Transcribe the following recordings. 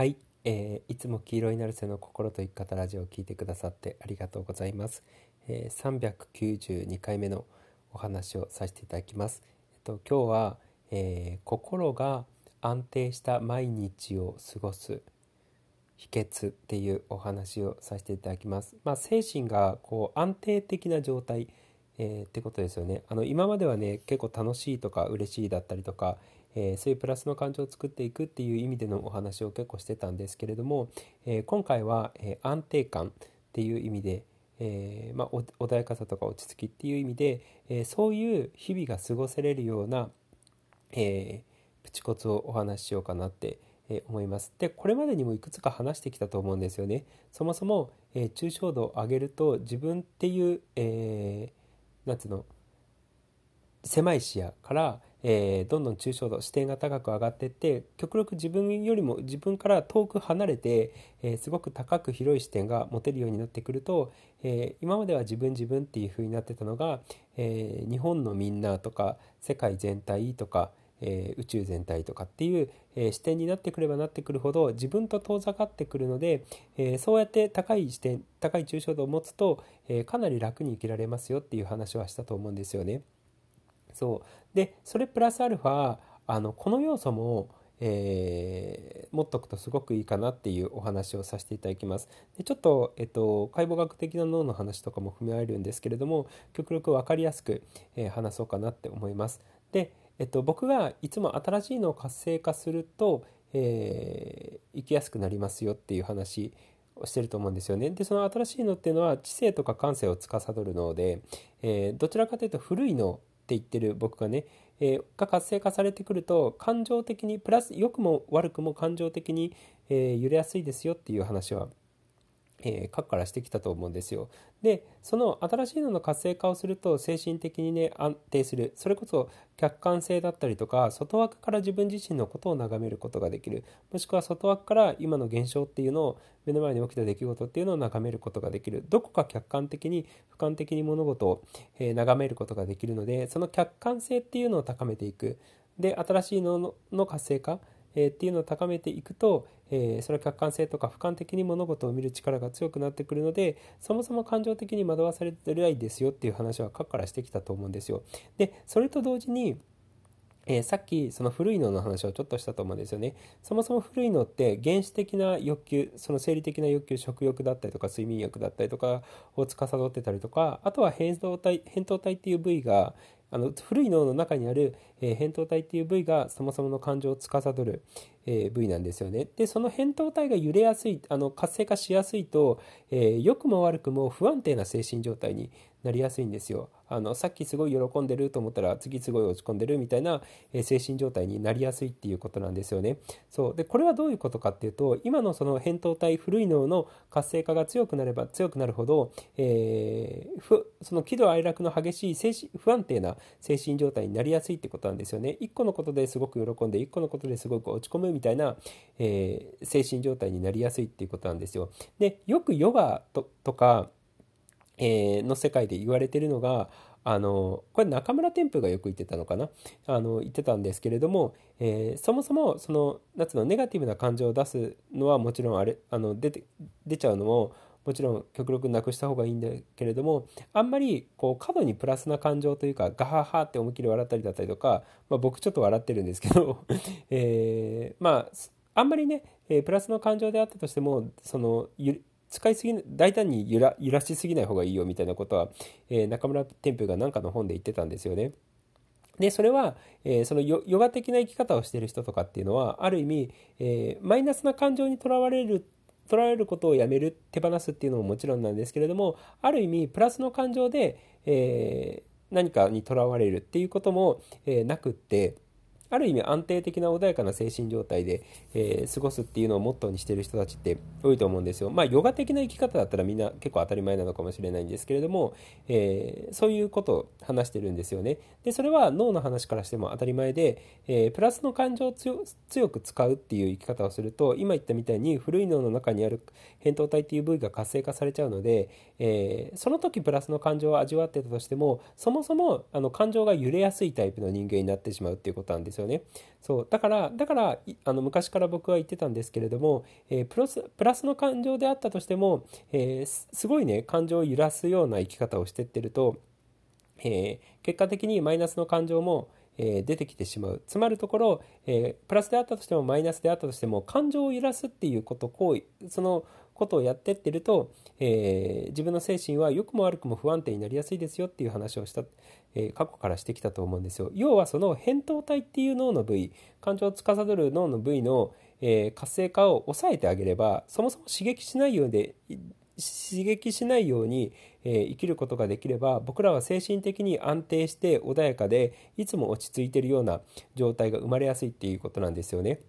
はい、えー、いつも黄色いナルセの心と生き方ラジオを聞いてくださってありがとうございます。えー、392回目のお話をさせていただきます。えっと今日は、えー、心が安定した毎日を過ごす秘訣っていうお話をさせていただきます。まあ、精神がこう安定的な状態、えー、ってことですよね。あの今まではね結構楽しいとか嬉しいだったりとか、えー、そういうプラスの感情を作っていくっていう意味でのお話を結構してたんですけれども、えー、今回は、えー、安定感っていう意味で、えまあ、穏やかさとか落ち着きっていう意味で、えそういう日々が過ごせれるような、えプチコツをお話ししようかなって思います。でこれまでにもいくつか話してきたと思うんですよね。そもそも、えー、抽象度を上げると自分っていう、えー、なんつうの狭い視野からえー、どんどん抽象度視点が高く上がっていって極力自分よりも自分から遠く離れて、えー、すごく高く広い視点が持てるようになってくると、えー、今までは自分自分っていう風になってたのが、え日本のみんなとか世界全体とか、え宇宙全体とかっていう、え視点になってくればなってくるほど自分と遠ざかってくるので、えそうやって高い視点高い抽象度を持つと、えかなり楽に生きられますよっていう話はしたと思うんですよね。そうでそれプラスアルファあのこの要素も、えー、持っとくとすごくいいかなっていうお話をさせていただきます。でちょっと、えっと、解剖学的な脳の話とかも踏み合えるんですけれども極力分かりやすく、えー、話そうかなって思います。で、えっと、僕がいつも新しいのを活性化すると、えー、生きやすくなりますよっていう話をしてると思うんですよね。でその新しいのっていうのは知性とか感性を司る脳で、えー、どちらかというと古い脳って言ってる僕がね、えー、が活性化されてくると感情的にプラス良くも悪くも感情的に、えー、揺れやすいですよっていう話はえー、過去からしてきたと思うんですよ。でその新しいのの活性化をすると精神的にね安定する。それこそ客観性だったりとか外枠から自分自身のことを眺めることができる。もしくは外枠から今の現象っていうのを目の前に起きた出来事っていうのを眺めることができる。どこか客観的に俯瞰的に物事を、えー、眺めることができるのでその客観性っていうのを高めていく。で新しいのの活性化えー、っていうのを高めていくと、えー、それは客観性とか俯瞰的に物事を見る力が強くなってくるのでそもそも感情的に惑わされてないですよっていう話は過去からしてきたと思うんですよ。でそれと同時にえー、さっきその古いのの話をちょっとしたと思うんですよね。そもそも古いのって原始的な欲求、その生理的な欲求、食欲だったりとか睡眠欲だったりとかを司ってたりとか、あとは扁桃体、扁桃体っていう部位が、あの古い脳の中にある、えー、扁桃体っていう部位がそもそもの感情を司る、えー、部位なんですよね。でその扁桃体が揺れやすいあの活性化しやすいと、えー、良くも悪くも不安定な精神状態になりやすいんですよ。あのさっきすごい喜んでると思ったら次すごい落ち込んでるみたいな、え精神状態になりやすいっていうことなんですよね。そうでこれはどういうことかっていうと今のその扁桃体古い脳の活性化が強くなれば強くなるほど、えー、その喜怒哀楽の激しい精神不安定な精神状態になりやすいってことなんですよね。一個のことですごく喜んで一個のことですごく落ち込むみたいな、えー、精神状態になりやすいっていうことなんですよ。でよくヨガとかえー、の世界で言われてるのがあのこれ中村天風がよく言ってたのかな？あの言ってたんですけれども、えー、そもそもその夏のネガティブな感情を出すのはもちろんあれあの出て出ちゃうのももちろん極力なくした方がいいんだけれどもあんまりこう過度にプラスな感情というかガハハって思いっきり笑ったりだったりとか、まあ、僕ちょっと笑ってるんですけど、えー、まああんまりね、えプラスの感情であったとしてもそのゆ使いすぎ大胆に揺ら揺らしすぎない方がいいよみたいなことは、えー、中村天風が何かの本で言ってたんですよね。でそれは、えー、そのヨガ的な生き方をしている人とかっていうのはある意味、えー、マイナスな感情にとらわれるとらわれることをやめる手放すっていうのももちろんなんですけれどもある意味プラスの感情で、えー、何かにとらわれるっていうことも、えなくって。ある意味安定的な穏やかな精神状態で、えー、過ごすっていうのをモットーにしてる人たちって多いと思うんですよ。まあヨガ的な生き方だったらみんな結構当たり前なのかもしれないんですけれども、えー、そういうことを話してるんですよね。でそれは脳の話からしても当たり前で、えー、プラスの感情を強く使うっていう生き方をすると今言ったみたいに古い脳の中にある扁桃体っていう部位が活性化されちゃうので、えその時プラスの感情を味わってたとしてもそもそもあの感情が揺れやすいタイプの人間になってしまうっていうことなんですよ。よね。そうだからだからあの昔から僕は言ってたんですけれども、えー、プラスプラスの感情であったとしても、えー、すごいね感情を揺らすような生き方をしてってると、えー、結果的にマイナスの感情もえ出てきてしまうつまるところ、えプラスであったとしてもマイナスであったとしても感情を揺らすっていうこと行為そのことをやってってると、えー、自分の精神は良くも悪くも不安定になりやすいですよっていう話をした、えー、過去からしてきたと思うんですよ。要はその扁桃体っていう脳の部位感情を司る脳の部位の、えー、活性化を抑えてあげればそもそも刺激しないようで刺激しないように、えー、生きることができれば僕らは精神的に安定して穏やかでいつも落ち着いてるような状態が生まれやすいっていうことなんですよね。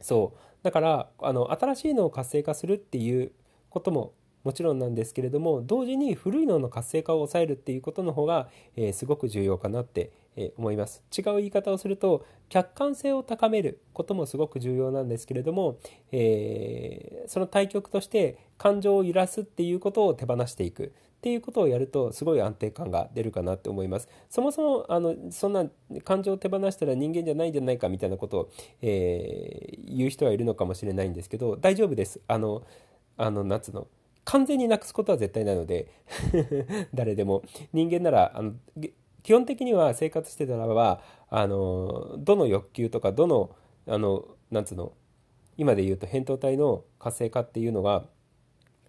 そうだからあの新しいのを活性化するっていうことももちろんなんですけれども同時に古い脳の活性化を抑えるっていうことの方が、えー、すごく重要かなって、え、思います。違う言い方をすると客観性を高めることもすごく重要なんですけれども、えー、その対極として感情を揺らすっていうことを手放していく。っていうことをやるとすごい安定感が出るかなって思います。そもそもあのそんな感情を手放したら人間じゃないんじゃないかみたいなことを、えー、言う人はいるのかもしれないんですけど大丈夫です。あのあの夏の？完全になくすことは絶対ないので 誰でも。人間ならあの基本的には生活してたらばあのどの欲求とかどのあのなんつうの今で言うと扁桃体の活性化っていうのが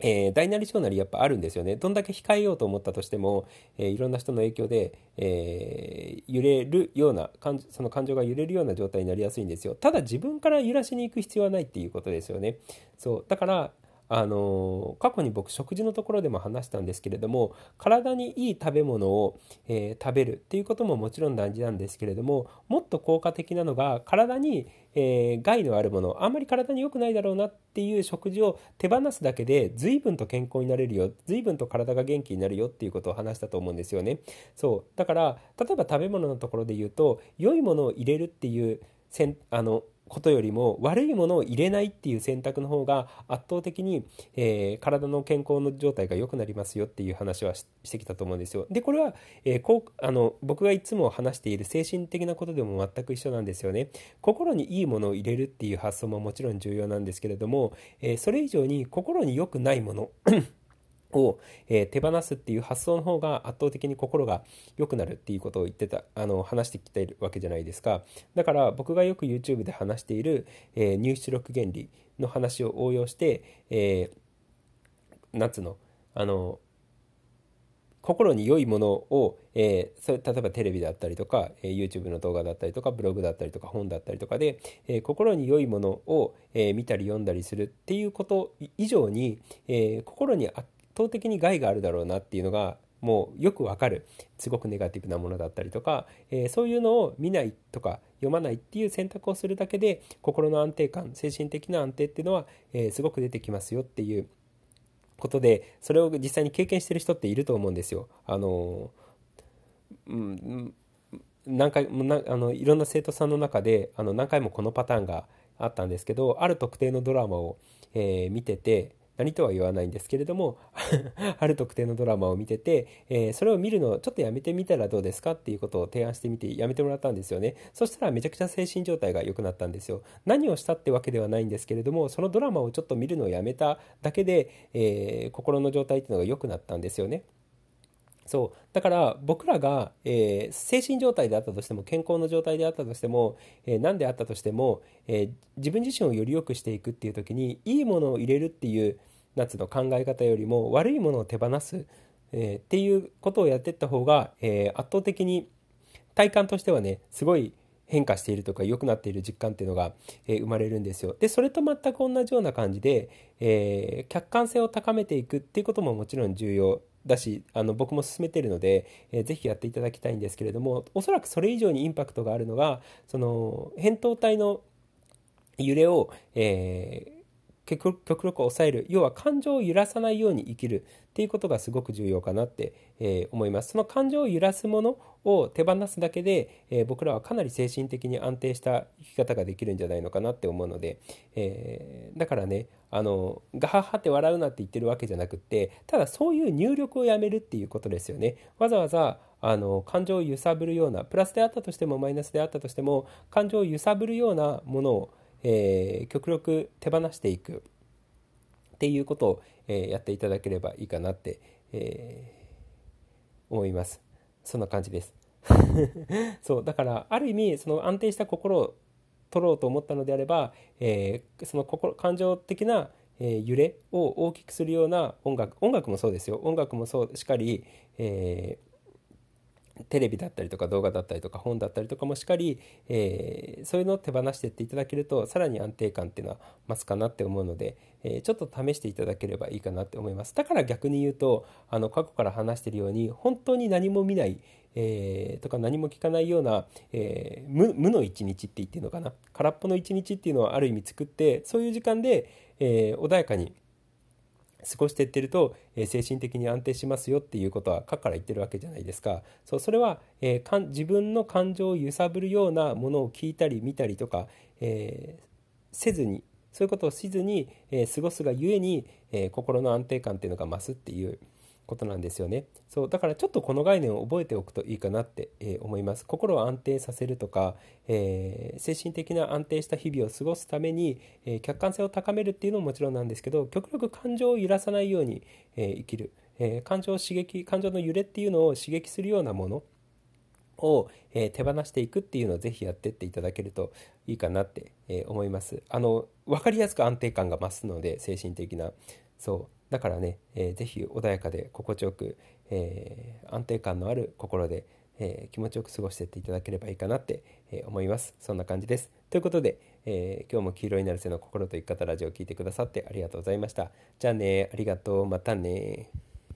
えー、大なり小なりやっぱあるんですよね。どんだけ控えようと思ったとしても、えー、いろんな人の影響で、えー、揺れるようなその感情が揺れるような状態になりやすいんですよ。ただ自分から揺らしに行く必要はないっていうことですよね。そうだからあの過去に僕食事のところでも話したんですけれども体にいい食べ物を、えー、食べるっていうことももちろん大事なんですけれどももっと効果的なのが体に、えー、害のあるものあんまり体に良くないだろうなっていう食事を手放すだけで随分と健康になれるよ随分と体が元気になるよっていうことを話したと思うんですよね。そう。だから例えば食べ物のところで言うと良いものを入れるっていうせんあのことよりも悪いものを入れないっていう選択の方が圧倒的に、えー、体の健康の状態が良くなりますよっていう話はしてきたと思うんですよ。でこれは、えー、こうあの僕がいつも話している精神的なことでも全く一緒なんですよね。心にいいものを入れるっていう発想ももちろん重要なんですけれども、えー、それ以上に心に良くないものを、えー、手放すっていう発想の方が圧倒的に心が良くなるっていうことを言ってたあの話してきてるわけじゃないですか。だから僕がよく YouTube で話している、えー、入出力原理の話を応用して、えー、なんつうのあの心に良いものを、えー、それ例えばテレビだったりとか、えー、YouTube の動画だったりとかブログだったりとか本だったりとかで、えー、心に良いものを、え見たり読んだりするっていうこと以上に、え心に倒的に害があるだろうなっていうのがもうよくわかるすごくネガティブなものだったりとか、えー、そういうのを見ないとか読まないっていう選択をするだけで心の安定感精神的な安定っていうのは、えー、すごく出てきますよっていうことでそれを実際に経験してる人っていると思うんですよ。あのうん何回もなあのいろんな生徒さんの中であの何回もこのパターンがあったんですけどある特定のドラマを、えー、見てて何とは言わないんですけれども ある特定のドラマを見てて、えー、それを見るのをちょっとやめてみたらどうですかっていうことを提案してみてやめてもらったんですよね。そしたらめちゃくちゃ精神状態が良くなったんですよ。何をしたってわけではないんですけれどもそのドラマをちょっと見るのをやめただけで、えー、心の状態っていうのが良くなったんですよね。そうだから僕らが、えー、精神状態であったとしても健康の状態であったとしても、えー、何であったとしても、えー、自分自身をより良くしていくっていう時にいいものを入れるっていう夏の考え方よりも悪いものを手放す、えー、っていうことをやっていった方が、えー、圧倒的に体感としてはねすごい変化しているとか良くなっている実感っていうのが、えー、生まれるんですよ。でそれと全く同じような感じで、え客観性を高めていくっていうことももちろん重要だしあの僕も勧めてるので、えー、ぜひやっていただきたいんですけれどもおそらくそれ以上にインパクトがあるのがその扁桃体の揺れを、えー極力抑える。要は感情を揺らさないように生きるっていうことがすごく重要かなって、え、思います。その感情を揺らすものを手放すだけで、え、僕らはかなり精神的に安定した生き方ができるんじゃないのかなって思うので、え、だからねあのガハハって笑うなって言ってるわけじゃなくってただそういう入力をやめるっていうことですよね。わざわざあの感情を揺さぶるようなプラスであったとしてもマイナスであったとしても感情を揺さぶるようなものを、えー、極力手放していく。っていうことを、え、やっていただければいいかなって、え、思います。そんな感じです。そうだからある意味その安定した心を取ろうと思ったのであれば、えー、その心感情的な、えー、揺れを大きくするような音楽音楽もそうですよ。音楽もそうしかり、えーテレビだったりとか動画だったりとか本だったりとかもしっかり、えー、そういうのを手放してっていただけるとさらに安定感っていうのは増すかなって思うので、えー、ちょっと試していただければいいかなって思います。だから逆に言うとあの過去から話してるように本当に何も見ない、えー、とか何も聞かないような、え無無の一日って言ってるのかな。空っぽの一日っていうのをある意味作ってそういう時間で、え穏やかに過ごしていってると、え、精神的に安定しますよっていうことは過から言ってるわけじゃないですか。そうそれは、え、かん自分の感情を揺さぶるようなものを聞いたり見たりとか、えー、せずにそういうことをしずに、え過ごすがゆえに、え心の安定感っていうのが増すっていうことなんですよね。そうだからちょっとこの概念を覚えておくといいかなって、えー、思います。心を安定させるとか、えー、精神的な安定した日々を過ごすために、えー、客観性を高めるっていうのももちろんなんですけど極力感情を揺らさないように、え生きる、え感情を刺激感情の揺れっていうのを刺激するようなものを、え手放していくっていうのをぜひやってっていただけるといいかなって、え思います。あの分かりやすく安定感が増すので精神的な。そう。だからね、えー、ぜひ穏やかで心地よく、えー、安定感のある心で、えー、気持ちよく過ごしていっていただければいいかなって、え思います。そんな感じです。ということで、え今日も黄色になる背の心と生き方ラジオを聴いてくださってありがとうございました。じゃあね、ありがとう、またね。